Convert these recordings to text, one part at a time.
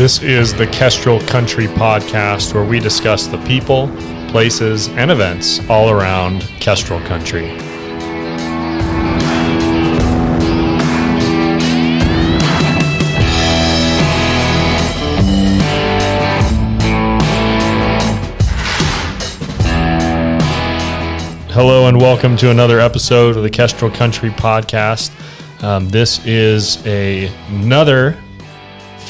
This is the Kestrel Country Podcast, where we discuss the people, places, and events all around Kestrel Country. Hello and welcome to another episode of the Kestrel Country Podcast. Um, this is a, another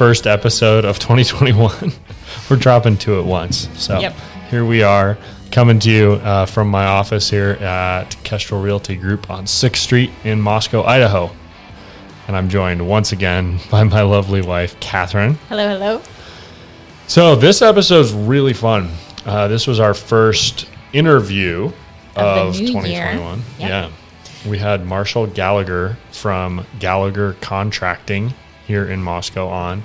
first episode of 2021. We're dropping two at once. So Yep. here we are coming to you uh, from my office here at Kestrel Realty Group on 6th Street in Moscow, Idaho. And I'm joined once again by my lovely wife, Catherine. Hello, hello. So this episode's really fun. Uh, this was our first interview Of of, the new year. 2021. Yep. Yeah. We had Marshall Gallagher from Gallagher Contracting here in Moscow on.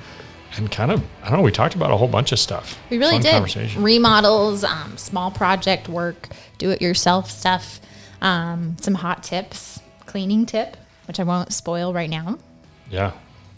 And kind of, I don't know, we talked about a whole bunch of stuff. We really Fun did remodels, um, small project work, do-it-yourself stuff, um, some hot tips, cleaning tip, which I won't spoil right now. Yeah,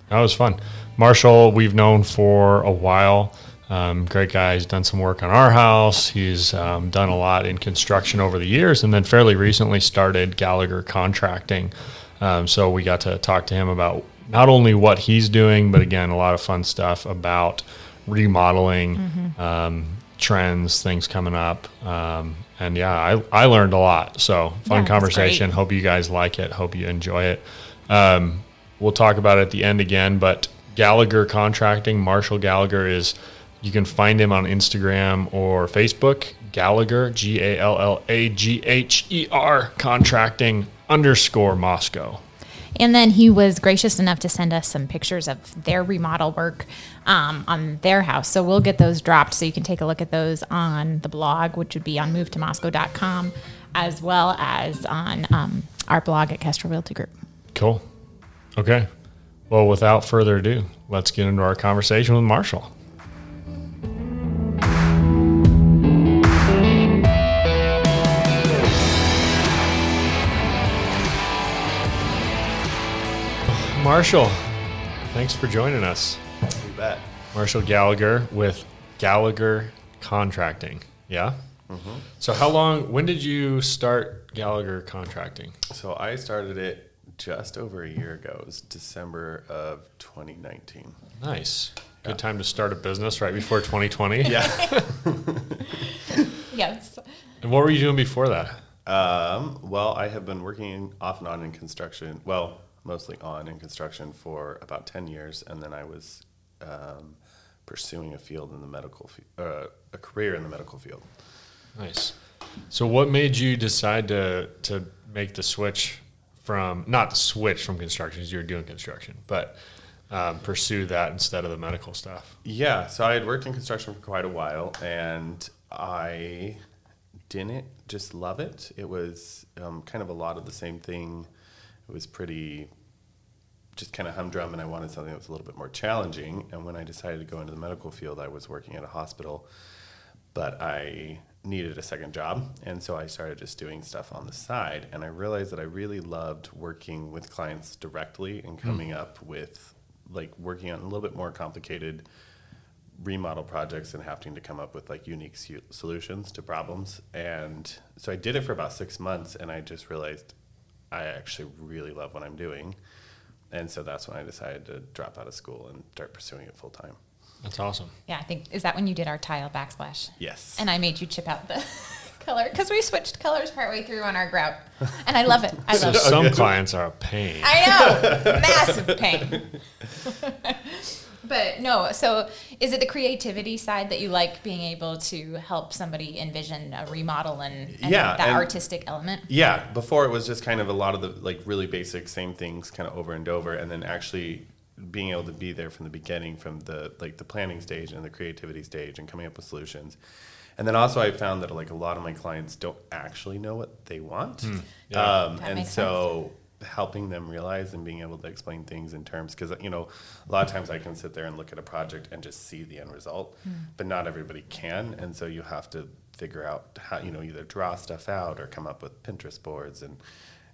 that was fun. Marshall, we've known for a while. Um, great guy. He's done some work on our house. He's um, done a lot in construction over the years, and then fairly recently started Gallagher Contracting. Um, so we got to talk to him about not only what he's doing, but again, a lot of fun stuff about remodeling, um, trends, things coming up. Um, and yeah, I, I learned a lot. So fun Yeah, conversation. Hope you guys like it. Hope you enjoy it. Um, we'll talk about it at the end again, but Gallagher Contracting, Marshall Gallagher is, you can find him on Instagram or Facebook. Gallagher, G A L L A G H E R, contracting underscore Moscow. And then he was gracious enough to send us some pictures of their remodel work um, on their house. So we'll get those dropped so you can take a look at those on the blog, which would be on movetomoscow.com, as well as on um, our blog at Kestrel Realty Group. Cool. Okay. Well, without further ado, let's get into our conversation with Marshall. Marshall, thanks for joining us. You bet. Marshall Gallagher with Gallagher Contracting. Yeah? Mhm. So, how long, when did you start Gallagher Contracting? So I started it just over a year ago. It was December of 2019. Nice. Good time to start a business right before 2020. Yeah. Yes. And what were you doing before that? um, well, I have been working off and on in construction. Well, mostly on in construction for about 10 years, and then I was um, pursuing a field in the medical, uh, a career in the medical field. Nice. So, what made you decide to to make the switch from not the switch from construction because you were doing construction, but um, pursue that instead of the medical stuff? Yeah, so I had worked in construction for quite a while, and I didn't just love it. It was um, kind of a lot of the same thing. It was pretty just kind of humdrum, and I wanted something that was a little bit more challenging. And when I decided to go into the medical field, I was working at a hospital, but I needed a second job, and so I started just doing stuff on the side. And I realized that I really loved working with clients directly and hmm. coming up with like working on a little bit more complicated remodel projects and having to come up with like unique su- solutions to problems. And so I did it for about six months, and I just realized I actually really love what I'm doing. And so that's when I decided to drop out of school and start pursuing it full time. That's awesome. Yeah, I think, is that when you did our tile backsplash? Yes. And I made you chip out the color because we switched colors partway through on our grout. And I love it. I So, love it. some clients are a pain. I know, massive pain. but no, so is it the creativity side that you like being able to help somebody envision a remodel and, and Yeah, that and- artistic element? Yeah, before it was just kind of a lot of the like really basic same things kind of over and over and then actually being able to be there from the beginning from the like the planning stage and the creativity stage and coming up with solutions. And then also I found that like a lot of my clients don't actually know what they want. yeah. Um, and makes so helping them realize and being able to explain things in terms because you know a lot of times i can sit there and look at a project and just see the end result hmm. but not everybody can and so you have to figure out how you know either draw stuff out or come up with pinterest boards and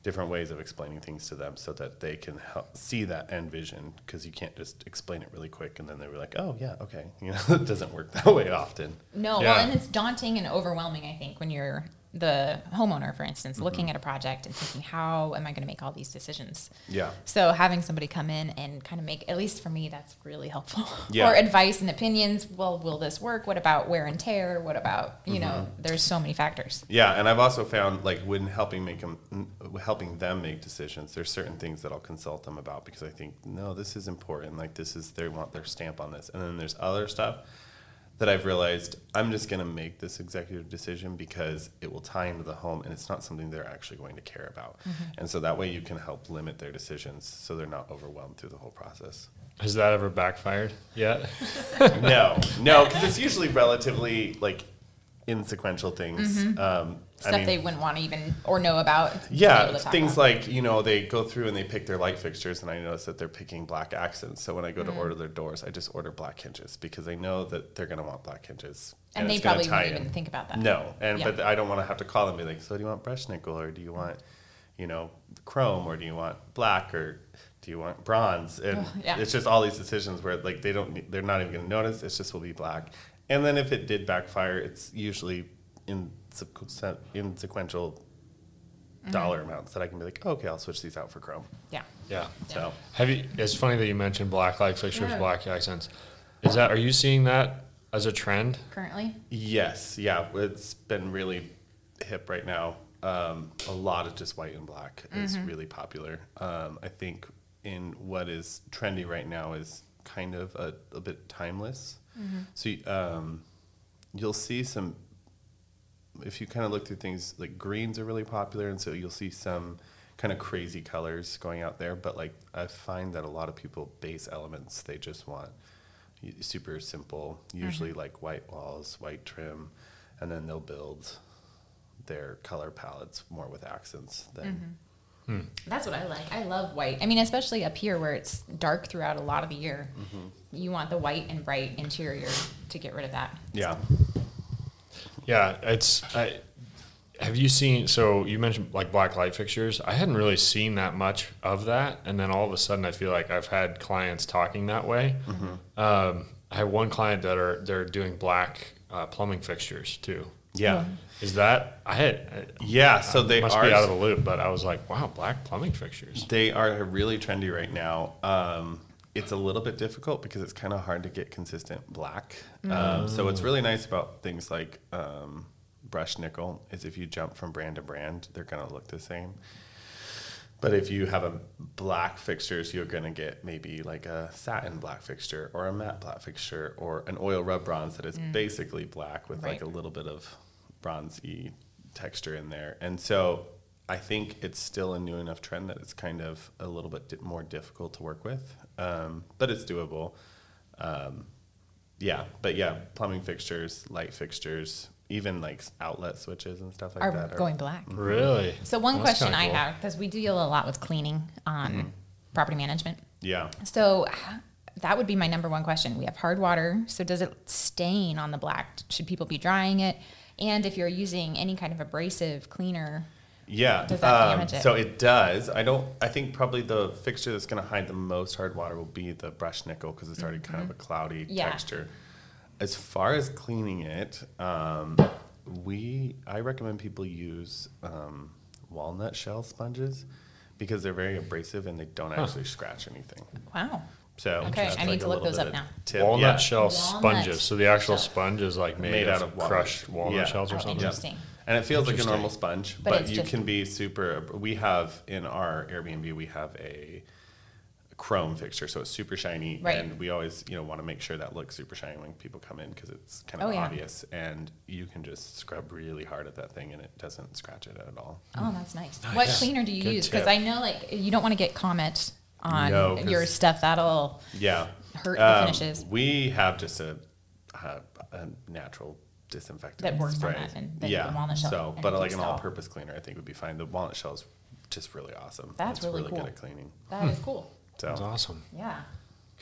different ways of explaining things to them so that they can help see that end vision because you can't just explain it really quick and then they were like, oh yeah, okay. You know, it doesn't work that way often. No, Yeah. well, and it's daunting and overwhelming, I think, when you're the homeowner, for instance, Mm-hmm. looking at a project and thinking, how am I going to make all these decisions? Yeah. So having somebody come in and kind of make, at least for me, that's really helpful. Yeah. or advice and opinions. Well, will this work? What about wear and tear? What about, you know, Mm-hmm. there's so many factors. Yeah, and I've also found like when helping make them, helping them make decisions, there's certain things that I'll consult them about because I think no, this is important. Like this is they want their stamp on this, and then there's other stuff that I've realized I'm just going to make this executive decision because it will tie into the home, and it's not something they're actually going to care about, and so that way you can help limit their decisions so they're not overwhelmed through the whole process. Has that ever backfired yet? no, no, because it's usually relatively like insequential things. Um, Mm-hmm. Stuff I mean, they wouldn't want to even or know about. Yeah, able to talk things about. like you know they go through and they pick their light fixtures, and I notice that they're picking black accents. So when I go Mm. to order their doors, I just order black hinges because I know that they're going to want black hinges, And they probably wouldn't in. even think about that. No, and Yeah. but I don't want to have to call them and be like, so do you want brush nickel or do you want, you know, chrome or do you want black or do you want bronze? And yeah. it's just all these decisions where like they don't, they're not even going to notice. It's just will be black. And then if it did backfire, it's usually in sequ- sequential Mm-hmm. dollar amounts that I can be like, oh, okay, I'll switch these out for chrome. Yeah. Yeah. So Have you? It's funny that you mentioned black light fixtures, Yeah. black accents. Is that? Are you seeing that as a trend? Currently? yes, yeah, it's been really hip right now. Um, a lot of just white and black is Mm-hmm. really popular. Um, I think in what is trendy right now is kind of a, a bit timeless. Mm-hmm. So um, you'll see some if you kind of look through things like greens are really popular and so you'll see some kind of crazy colors going out there but like i find that a lot of people base elements they just want super simple usually mm-hmm. like white walls white trim and then they'll build their color palettes more with accents than mm-hmm. hmm. That's what I like. I love white. I mean, especially up here where it's dark throughout a lot of the year. Mm-hmm. You want the white and bright interior to get rid of that. yeah Yeah, it's. I, have you seen? So you mentioned like black light fixtures. I hadn't really seen that much of that, and then all of a sudden, I feel like I've had clients talking that way. Um, I have one client that are they're doing black uh, plumbing fixtures too. yeah Is that I had? yeah so I they must are be out of the loop, but I was like, wow, black plumbing fixtures. They are really trendy right now. Um, it's a little bit difficult because it's kind of hard to get consistent black. Um, so what's really nice about things like um, brush nickel is if you jump from brand to brand, they're going to look the same. But if you have a black fixtures, you're going to get maybe like a satin black fixture or a matte black fixture or an oil rub bronze that is basically black with like a little bit of bronzy texture in there. And so I think it's still a new enough trend that it's kind of a little bit di- more difficult to work with, um, but it's doable. Um, yeah, but yeah, plumbing fixtures, light fixtures, even like outlet switches and stuff like that Are that going black. Really? So one That's question kinda I cool. have because we deal a lot with cleaning on Mm-hmm. property management. Yeah. So that would be my number one question. We have hard water. So does it stain on the black? Should people be drying it? And if you're using any kind of abrasive cleaner, Yeah. Does that um, damage it? So it does. I don't. I think probably the fixture that's going to hide the most hard water will be the brush nickel because it's already kind of a cloudy Mm-hmm. Yeah. texture. As far as cleaning it, um, we I recommend people use um, walnut shell sponges because they're very abrasive and they don't actually scratch anything. wow. So Okay, I need like to look those up now. tip. Walnut Yeah. shell Walnut sponges. So the actual shell. sponge is like made, Made out of walnut. crushed walnut Yeah. shells or Oh, something. interesting. And it feels like a normal sponge, But but, you just- can be super. We have in our Airbnb, we have a chrome fixture, so it's super shiny, Right. and we always, you know, want to make sure that looks super shiny when people come in because it's kind Oh, of yeah. obvious, and you can just scrub really hard at that thing, and it doesn't scratch it at all. Oh, that's nice. What Nice. cleaner do you Good use? Because. I know like you don't want to get comment on No, your stuff. That'll Yeah, hurt the Um, finishes. We have just a, a, a natural disinfectant That works on spray. that, and then yeah, the walnut shell, So, but like keeps an all- all-purpose cleaner, I think would be fine. The walnut shell is just really awesome. That's it's really really cool. good at cleaning. That is cool. So That's awesome. Yeah,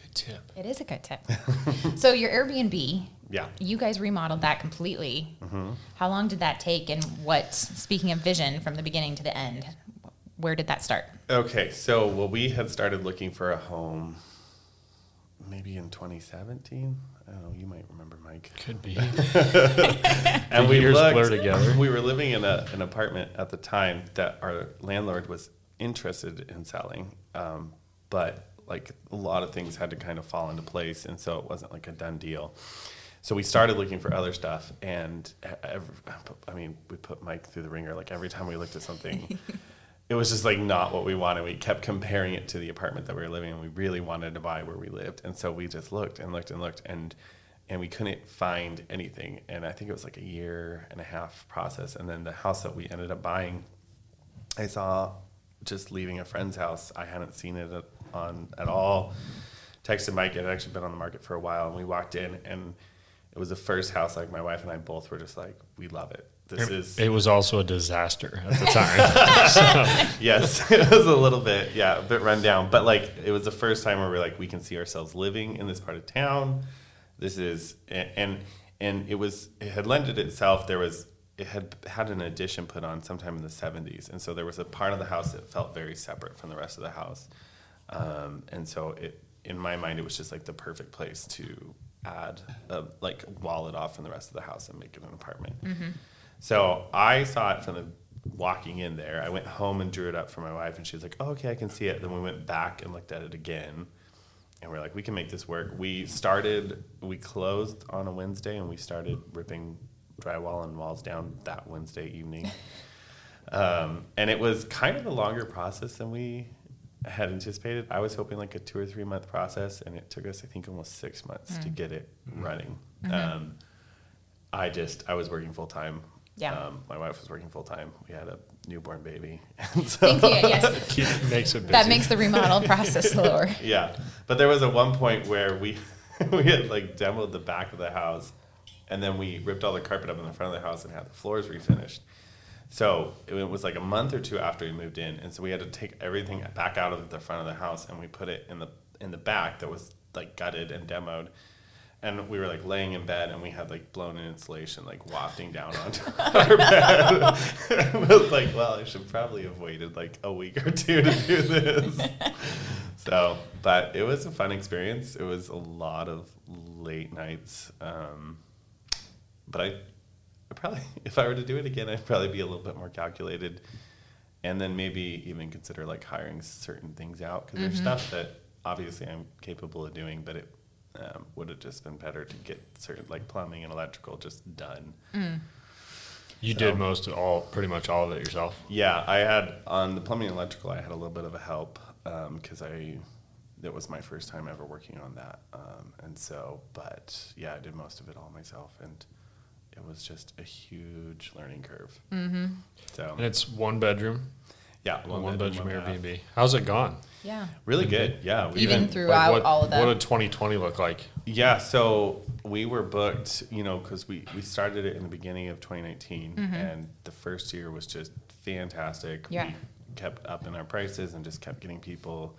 Good tip. it is a good tip. so your Airbnb, yeah. you guys remodeled that completely. Mm-hmm. How long did that take? And what? Speaking of vision, from the beginning to the end, where did that start? Okay, so well, we had started looking for a home maybe in 2017. I don't know. You might remember, Mike. Could be. and we years looked, blur together. We were living in a, an apartment at the time that our landlord was interested in selling, um, but like a lot of things had to kind of fall into place, and so it wasn't like a done deal. So we started looking for other stuff, and every, I mean, we put Mike through the ringer. Like every time we looked at something, it was just like not what we wanted. We kept comparing it to the apartment that we were living in. We really wanted to buy where we lived, and so we just looked and looked and looked, and and we couldn't find anything. And I think it was like a year and a half process. And then the house that we ended up buying, I saw just leaving a friend's house. I hadn't seen it on at all. Texted Mike. It had actually been on the market for a while, and we walked in, and it was the first house. Like my wife and I both were just like, we love it. This is It was also a disaster at the time. yes, it was a little bit, yeah, a bit run down. But like, it was the first time where we're like, we can see ourselves living in this part of town. This is, and and it was, it had lended itself. There was, it had had an addition put on sometime in the '70s, and so there was a part of the house that felt very separate from the rest of the house. Um, and so it, in my mind, it was just like the perfect place to add, a, like, wall it off from the rest of the house and make it an apartment. So I saw it from the walking in there. I went home and drew it up for my wife, and she was like, "Oh, okay, I can see it." Then we went back and looked at it again, and we're like, "We can make this work." We started, we closed on a Wednesday, and we started ripping drywall and walls down that Wednesday evening. Um, and it was kind of a longer process than we had anticipated. I was hoping like a two or three month process, and it took us, I think, almost six months to get it running. Um, I just, I was working full time. Yeah. Um, my wife was working full time. We had a newborn baby. And so, Thank you. Yes, makes it busy. that makes the remodel process slower. yeah. But there was at one point where we we had like demoed the back of the house, and then we ripped all the carpet up in the front of the house and had the floors refinished. So it was like a month or two after we moved in, and so we had to take everything back out of the front of the house and we put it in the in the back that was like gutted and demoed. And we were like laying in bed, and we had like blown in insulation like wafting down onto our bed. I was like, well, I should probably have waited like a week or two to do this. So, but it was a fun experience. It was a lot of late nights. Um, but I, I probably, if I were to do it again, I'd probably be a little bit more calculated, and then maybe even consider like hiring certain things out because there's stuff that obviously I'm capable of doing, but it um, would have just been better to get certain like plumbing and electrical just done. You did most of all, pretty much all of it yourself. Yeah, I had on the plumbing and electrical. I had a little bit of a help because I it was my first time ever working on that, um, and so but yeah, I did most of it all myself, and it was just a huge learning curve. Mm-hmm. So And it's one bedroom, yeah, one, one bedroom one bath. Airbnb. How's it gone? Yeah. Really good. Yeah, we Even even through- Like, Throughout what, all of the- What did 2020 look like? Yeah, so we were booked, you know, because we, we started it in the beginning of 2019, mm-hmm. and the first year was just fantastic. Yeah. We kept up in our prices and just kept getting people.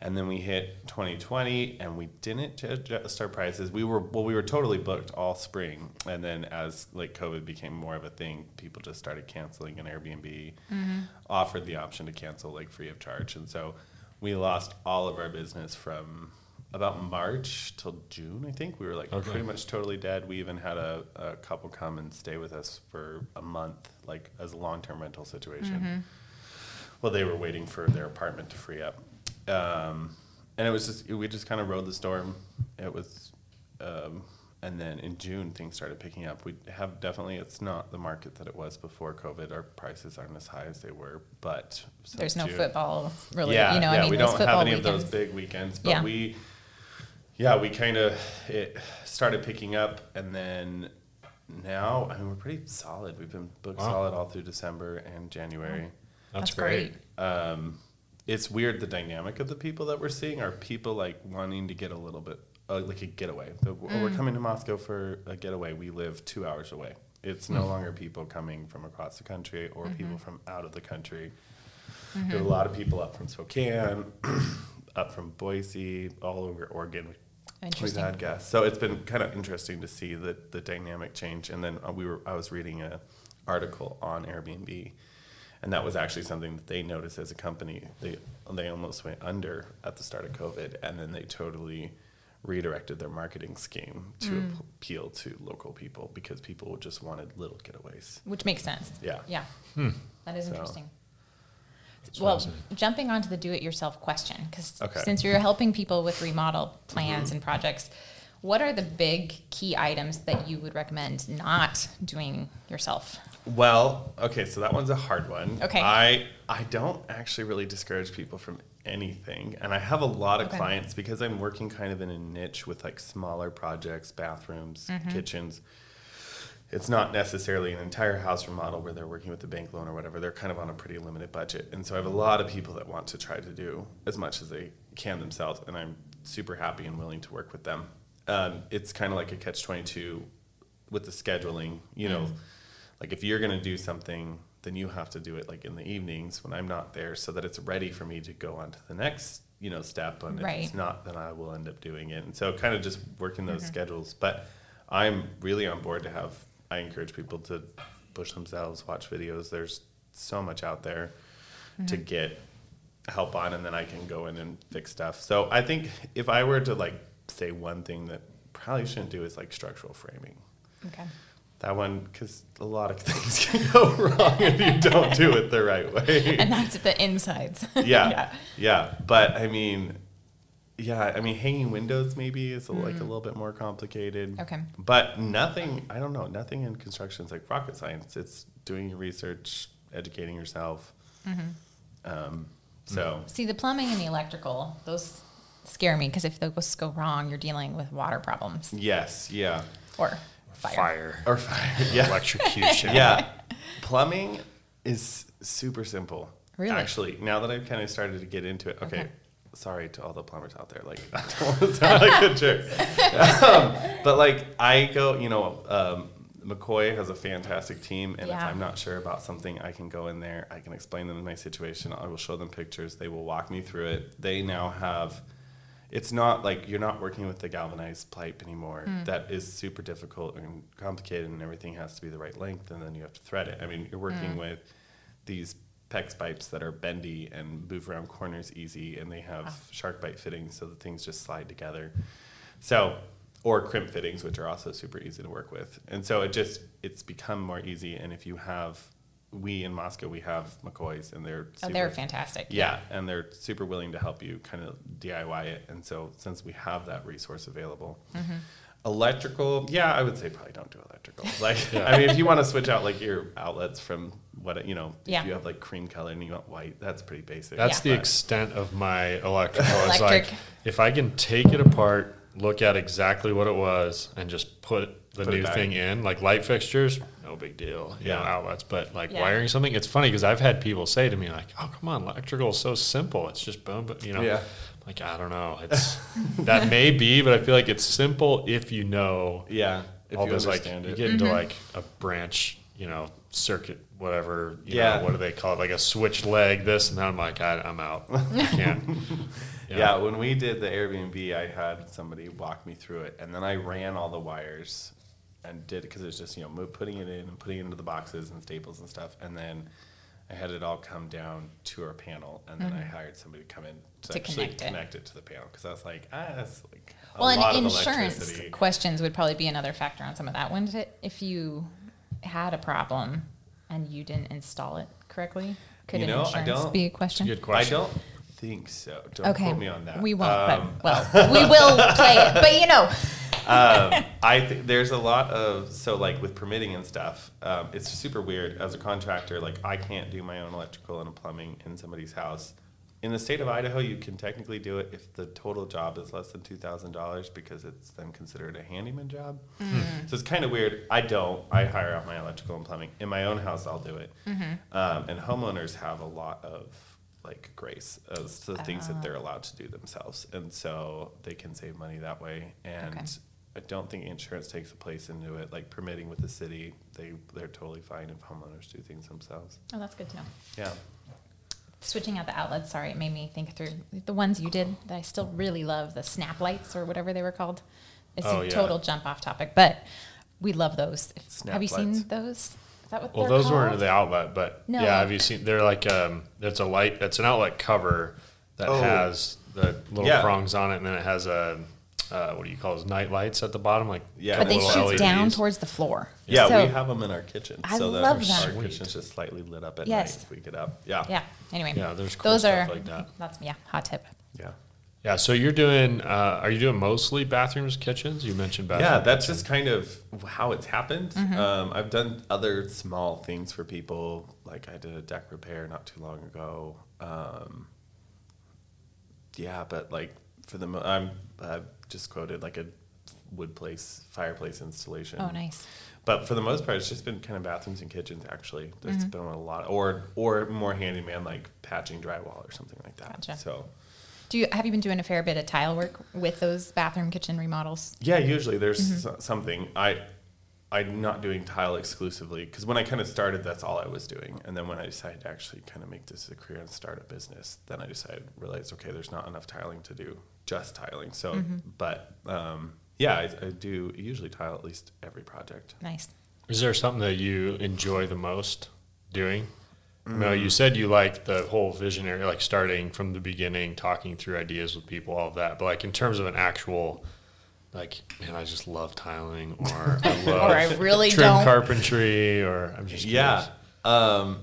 And then we hit 2020, and we didn't adjust our prices. We were well, we were totally booked all spring, and then as like COVID became more of a thing, people just started canceling, and Airbnb mm-hmm. offered the option to cancel like free of charge, and so we lost all of our business from about March till June, I think. We were like Okay. pretty much totally dead. We even had a, a couple come and stay with us for a month, like as a long term rental situation. Mm-hmm. Well, they were waiting for their apartment to free up. Um, and it was just, we just kind of rode the storm. It was, um, and then in June, things started picking up. We have definitely, it's not the market that it was before COVID. Our prices aren't as high as they were, but since There's no June- football really. yeah, you know, yeah, I mean, we don't have any weekends. of those big weekends, but Yeah. we, yeah, we kind of it started picking up, and then now, I mean, we're pretty solid. We've been booked Wow. solid all through December and January. That's, That's great. great. Um, it's weird the dynamic of the people that we're seeing are people like wanting to get a little bit uh, like a getaway. The, oh, We're coming to Moscow for a getaway. We live two hours away. It's no longer people coming from across the country or people from out of the country. There are a lot of people up from Spokane, up from Boise, all over Oregon. We've had guests, so it's been kind of interesting to see the the dynamic change. And then uh, we were I was reading a article on Airbnb, and that was actually something that they noticed as a company. They they almost went under at the start of COVID, and then they totally redirected their marketing scheme to Mm. appeal to local people because people just wanted little getaways. Which makes sense. Yeah. Yeah. Hmm. That is So- interesting. Well, fascinating. jumping onto the do-it-yourself question, because Okay. since you're helping people with remodel plans Mm-hmm. and projects, what are the big key items that you would recommend not doing yourself? Well, okay, so that one's a hard one. Okay. I I don't actually really discourage people from anything, and I have a lot of Okay. clients because I'm working kind of in a niche with like smaller projects, bathrooms, Mm-hmm. kitchens. It's not necessarily an entire house remodel where they're working with the bank loan or whatever. They're kind of on a pretty limited budget, and so I have a lot of people that want to try to do as much as they can themselves, and I'm super happy and willing to work with them. Um, it's kind of like a catch twenty two with the scheduling, you know, like if you're going to do something, then you have to do it like in the evenings when I'm not there so that it's ready for me to go on to the next, you know, step. And if it's not, then I will end up doing it. And so kind of just working those mm-hmm. schedules. But I'm really on board to have, I encourage people to push themselves, watch videos. There's so much out there to mm-hmm. get help on and then I can go in and fix stuff. So I think if I were to like say one thing that probably shouldn't do is like structural framing. Okay. That one, because a lot of things can go wrong if you don't do it the right way. And that's the insides. yeah, yeah, But I mean, yeah, I mean, hanging windows maybe is like a mm. little bit more complicated. Okay. But nothing, I don't know, nothing in construction is like rocket science. It's doing your research, educating yourself. Mm-hmm. Um, mm. so, See, the plumbing and the electrical, those scare me because if those go wrong, you're dealing with water problems yes, yeah. or fire. Fire, Or fire, yeah. electrocution. yeah. Plumbing is super simple. Really? Actually, now that I've kind of started to get into it. Okay. Okay. Sorry to all the plumbers out there. Like, I don't want to sound like a jerk. um, but like, I go, you know, um, McCoy has a fantastic team, and if I'm not sure about something, I can go in there. I can explain them my situation. I will show them pictures. They will walk me through it. They now have it's not like you're not working with the galvanized pipe anymore. Hmm. That is super difficult and complicated, and everything has to be the right length, and then you have to thread it. I mean, you're working hmm. with these PEX pipes that are bendy and move around corners easy, and they have ah. SharkBite fittings, so the things just slide together. So, or crimp fittings, which are also super easy to work with, and so it just it's become more easy. And if you have, we in Moscow we have McCoys, and they're Oh, they're fantastic. yeah, and they're super willing to help you kind of DIY it. And so since we have that resource available, mm-hmm. electrical, yeah, I would say probably don't do electrical. Like, I mean, if you want to switch out like your outlets from what you know, Yeah. if you have like cream color and you want white, that's pretty basic. That's Yeah. the extent of my electrical. It's Electric. like if I can take it apart, look at exactly what it was, and just put the Put new thing in, like light fixtures, no big deal. You know, Yeah. outlets, but like Yeah. wiring something, it's funny because I've had people say to me like, "Oh, come on, electrical is so simple. It's just boom, but you know." Yeah. Like I don't know. It's that may be, but I feel like it's simple if you know yeah, if all you this like understand you get into mm-hmm. like a branch, you know, circuit, whatever. You Yeah. Know, what do they call it? Like a switch leg, this, and then I'm like, I, I'm out. I can't. Yeah. when we did the Airbnb, I had somebody walk me through it, and then I ran all the wires and did because it was just you know move, putting it in and putting it into the boxes and staples and stuff, and then I had it all come down to our panel, and then I hired somebody to come in to, Mm-hmm. To actually connect it. connect it. to the panel because I was like, ah, that's like a Well, lot and of insurance questions would probably be another factor on some of that, wouldn't it? If you had a problem and you didn't install it correctly, could You know, I insurance don't- be a question? Good I don't think so. Don't okay, quote me on that. we won't. Um, but well, we will play it. But you know, um, I think there's a lot of so like with permitting and stuff. Um, it's super weird as a contractor. Like I can't do my own electrical and plumbing in somebody's house. In the state of Idaho, you can technically do it if the total job is less than two thousand dollars because it's then considered a handyman job. So it's kind of weird. I don't. I hire out my electrical and plumbing in my own house. I'll do it. Um, and homeowners have a lot of like grace as to the things that they're allowed to do themselves, and so they can save money that way. And Okay. I don't think insurance takes a place into it. Like permitting with the city, they they're totally fine if homeowners do things themselves. oh, that's good to know. Yeah. Switching out the outlets, sorry, it made me think through the ones you did that I still really love, the snap lights or whatever they were called. It's Oh, a yeah. total jump off topic, but we love those. If- Snap Have you lights. seen those? Is that what Well, they're those weren't the outlet, but No. yeah, have you seen? They're like um, it's a light. It's an outlet cover that Oh. has the little Yeah. prongs on it, and then it has a uh, what do you call those night lights at the bottom, like Yeah, But they little shoot LEDs. down towards the floor. Yeah, So- we have them in our kitchen. I so that our them. kitchen's just slightly lit up at Yes. night if we get up. Yeah. Yeah. Anyway. Yeah, there's cool those stuff are like that. That's yeah. Hot tip. Yeah. Yeah, so you're doing. Uh, are you doing mostly bathrooms, kitchens? You mentioned bathrooms. Yeah, that's just kind of how it's happened. Mm-hmm. Um, I've done other small things for people, like I did a deck repair not too long ago. Um, yeah, but like for the mo- I'm I've just quoted like a wood place fireplace installation. Oh, nice. But for the most part, it's just been kind of bathrooms and kitchens. Actually, there's Mm-hmm. been a lot, or or more handyman like patching drywall or something like that. Gotcha. So Do you have you been doing a fair bit of tile work with those bathroom kitchen remodels? Yeah, usually there's Mm-hmm. something. I I'm not doing tile exclusively because when I kind of started, that's all I was doing. And then when I decided to actually kind of make this a career and start a business, then I decided realized okay, there's not enough tiling to do just tiling. So, Mm-hmm. but um, yeah, I, I do usually tile at least every project. Nice. Is there something that you enjoy the most doing? No, Mm. you said you like the whole visionary, like starting from the beginning, talking through ideas with people, all of that. But like in terms of an actual, like, man, I just love tiling, or I love Or I really trim don't. carpentry, or I'm just Yeah. Um,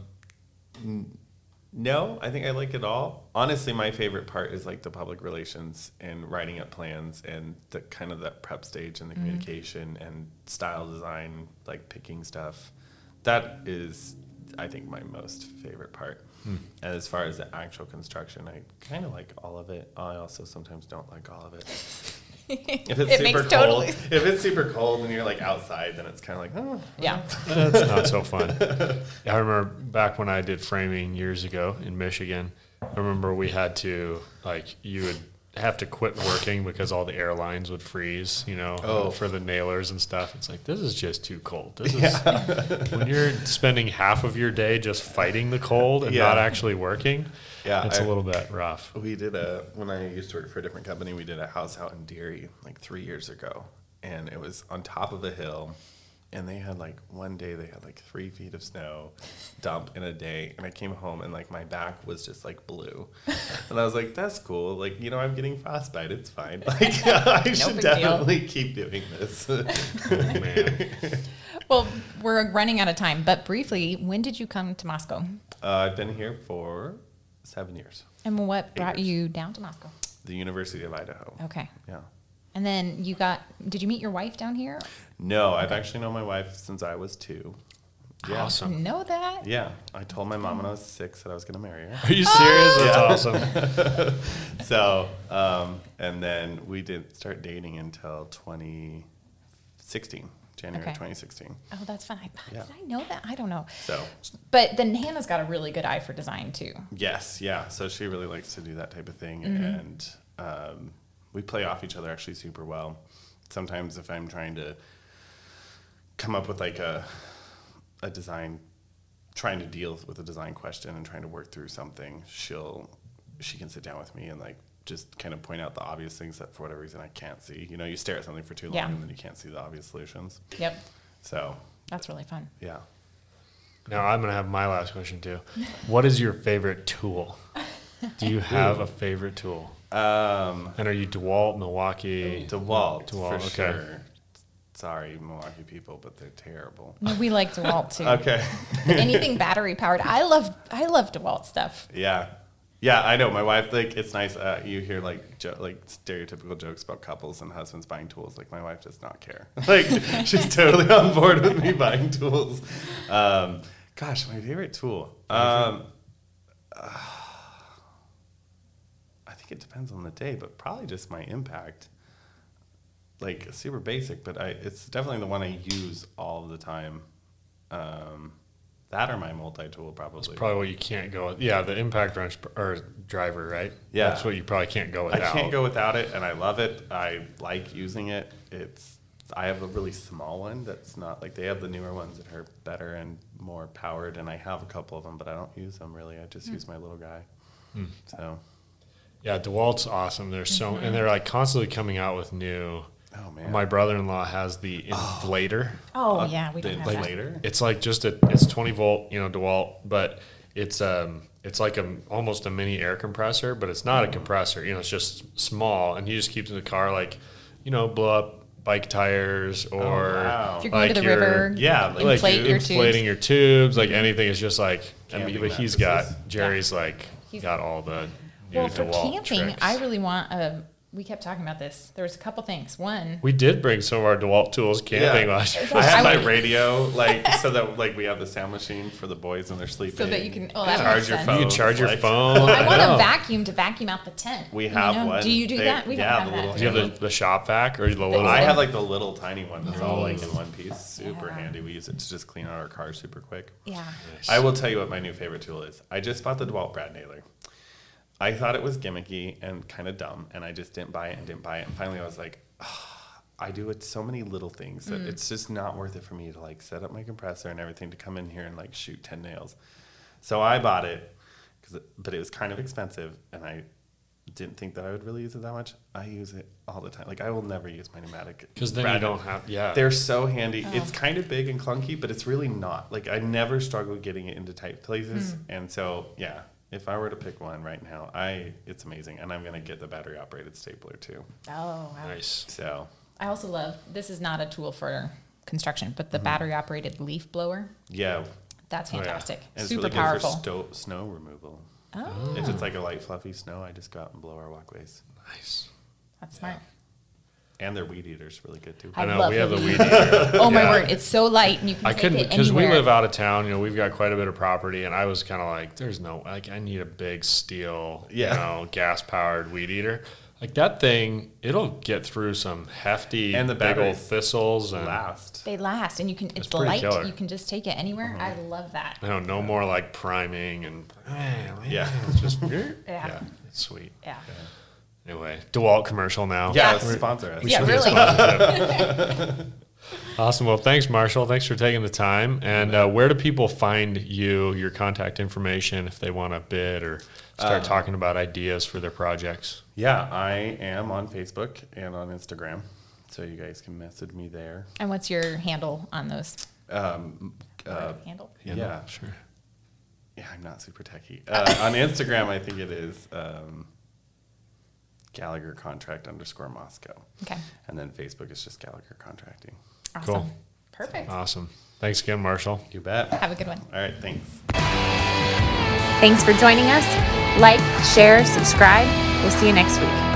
n- no, I think I like it all. Honestly, my favorite part is like the public relations and writing up plans and the kind of that prep stage and the mm-hmm. communication and style design, like picking stuff. That is, I think, my most favorite part. Hmm. And as far as the actual construction, I kind of like all of it. I also sometimes don't like all of it. If it's It super makes cold, totally- if it's super cold and you're like outside, then it's kind of like, oh, Yeah. That's not so fun. I remember back when I did framing years ago in Michigan. I remember we had to like you would have to quit working because all the airlines would freeze, you know, Oh. for the nailers and stuff. It's like this is just too cold. This is when you're spending half of your day just fighting the cold and Yeah. not actually working. Yeah, it's a I- little bit rough. We did a when I used to work for a different company. We did a house out in Deary like three years ago, and it was on top of a hill. And they had like one day they had like three feet of snow dump in a day, and I came home and like my back was just like blue, and I was like, "That's cool. Like you know, I'm getting frostbite. It's fine. Like I should big deal. definitely keep doing this." Oh, man. Well, we're running out of time, but briefly, when did you come to Moscow? uh, I've been here for seven years. And what brought years. you down to Moscow? The University of Idaho. Okay. Yeah. And then you got, did you meet your wife down here? No, I've actually known my wife since I was two. I Awesome. didn't know that. Yeah, I told my mom when I was six that I was going to marry her. Are you serious? That's awesome. So, um, and then we didn't start dating until 2016, January Okay. 2016. Oh, that's fine. Yeah. Did I know that? I don't know. So, But then Hannah's got a really good eye for design too. yes, yeah. So she really likes to do that type of thing. And um, we play off each other actually super well. Sometimes if I'm trying to come up with like a, a design, trying to deal with a design question and trying to work through something, she'll, she can sit down with me and like, just kind of point out the obvious things that for whatever reason I can't see. You know, you stare at something for too long Yeah. and then you can't see the obvious solutions. Yep. So, That's really fun. yeah. Now I'm gonna have my last question too. What is your favorite tool? Do you have a favorite tool? Um, And are you DeWalt, Milwaukee? DeWalt, DeWalt, for okay. sure. Sorry, Milwaukee people, but they're terrible. No, we like DeWalt too. Okay. Anything battery powered. I love I love DeWalt stuff. yeah. Yeah, I know. My wife, like, it's nice. Uh, you hear like jo- like stereotypical jokes about couples and husbands buying tools. Like, my wife does not care. Like, she's totally on board with me buying tools. Um, gosh, my favorite tool. Um, I think it depends on the day, but probably just my impact. Like super basic, but I it's definitely the one I use all the time. Um, that or my multi tool probably. Probably what you can't go with. Yeah, the impact wrench or driver, right? Yeah. That's what you probably can't go without. I can't go without it, and I love it. I like using it. It's I have a really small one that's not like they have the newer ones that are better and more powered, and I have a couple of them, but I don't use them really. I just use my little guy. So Yeah, DeWalt's awesome. They're so Mm-hmm. and they're like constantly coming out with new Oh man. My brother-in-law has the inflator. Oh yeah, we the don't have that. inflator. It's like just a it's 20 volt, you know, DeWalt, but it's um it's like a almost a mini air compressor, but it's not a compressor. You know, it's just small, and he just keeps in the car like, you know, blow up bike tires or wow. If you're going to the your- river, yeah, like inflate you're your inflating tubes. your tubes, like anything is just like. I mean, Camping but he's got mattresses. Jerry's like He's- got all the new Well, for DeWalt camping, tricks. I really want a. We kept talking about this. There was a couple things. One, we did bring some of our DeWalt tools camping Yeah. last year. I had my radio like so that like we have the sound machine for the boys when they're sleeping. so that you can. Oh, that charge your sense. phone. You can charge your like- phone. I want a vacuum to vacuum out the tent. We you have know? one. Do you do They- that? We yeah, don't the have little that. Do you have the, the shop vac or the little? I have like the little tiny one that's all like in one piece. Super Yeah. handy. We use it to just clean out our car super quick. Yeah. I will tell you what my new favorite tool is. I just bought the DeWalt brad nailer. I thought it was gimmicky and kind of dumb, and I just didn't buy it and didn't buy it. And finally, I was like, "Ah, I do it so many little things that it's just not worth it for me to like set up my compressor and everything to come in here and like shoot ten nails. So I bought it, 'cause it- but it was kind of expensive, and I didn't think that I would really use it that much. I use it all the time. Like I will never use my pneumatic Because then brad you don't have yeah. they're so handy. Oh. It's kind of big and clunky, but it's really not. Like I never struggle getting it into tight places, Hmm. and so yeah. If I were to pick one right now, I it's amazing, and I'm gonna get the battery operated stapler too. Oh, wow. nice. So I also love. This is not a tool for construction, but the Mm-hmm. battery operated leaf blower. yeah, That's Oh, yeah. fantastic. and it's Super really powerful. good for sto- snow removal. oh, If it's like a light fluffy snow, I just go out and blow our walkways. Nice. that's smart. And their weed eater's really good too. I I know love we the have the weed weed eater. Oh my Yeah. word! It's so light, and you can I take couldn't because we live out of town. You know, we've got quite a bit of property, and I was kind of like, "There's no like, I need a big steel, Yeah. you know, gas powered weed eater." Like that thing, it'll get through some hefty And the big old thistles, and Last. They last, and you can. It's, pretty light. killer. You can just take it anywhere. Mm-hmm. I love that. I no more like priming and Yeah. it's just yeah, it's sweet. Yeah. Anyway, DeWalt commercial now. Yeah, Yes. sponsor us. Yeah, really. awesome. Well, thanks, Marshall. Thanks for taking the time. And uh, where do people find you, your contact information, if they want to bid or start talking about ideas for their projects? Yeah, I am on Facebook and on Instagram, so you guys can message me there. And what's your handle on those? Um, uh, handle. yeah, sure. Yeah, I'm not super techy. Uh, on Instagram, I think it is um, Gallagher Contract underscore Moscow. Okay. And then Facebook is just Gallagher Contracting. Awesome. Cool. Perfect. Awesome. Thanks again, Marshall. You bet. Have a good one. All right, thanks. Thanks for joining us. Like, share, subscribe. We'll see you next week.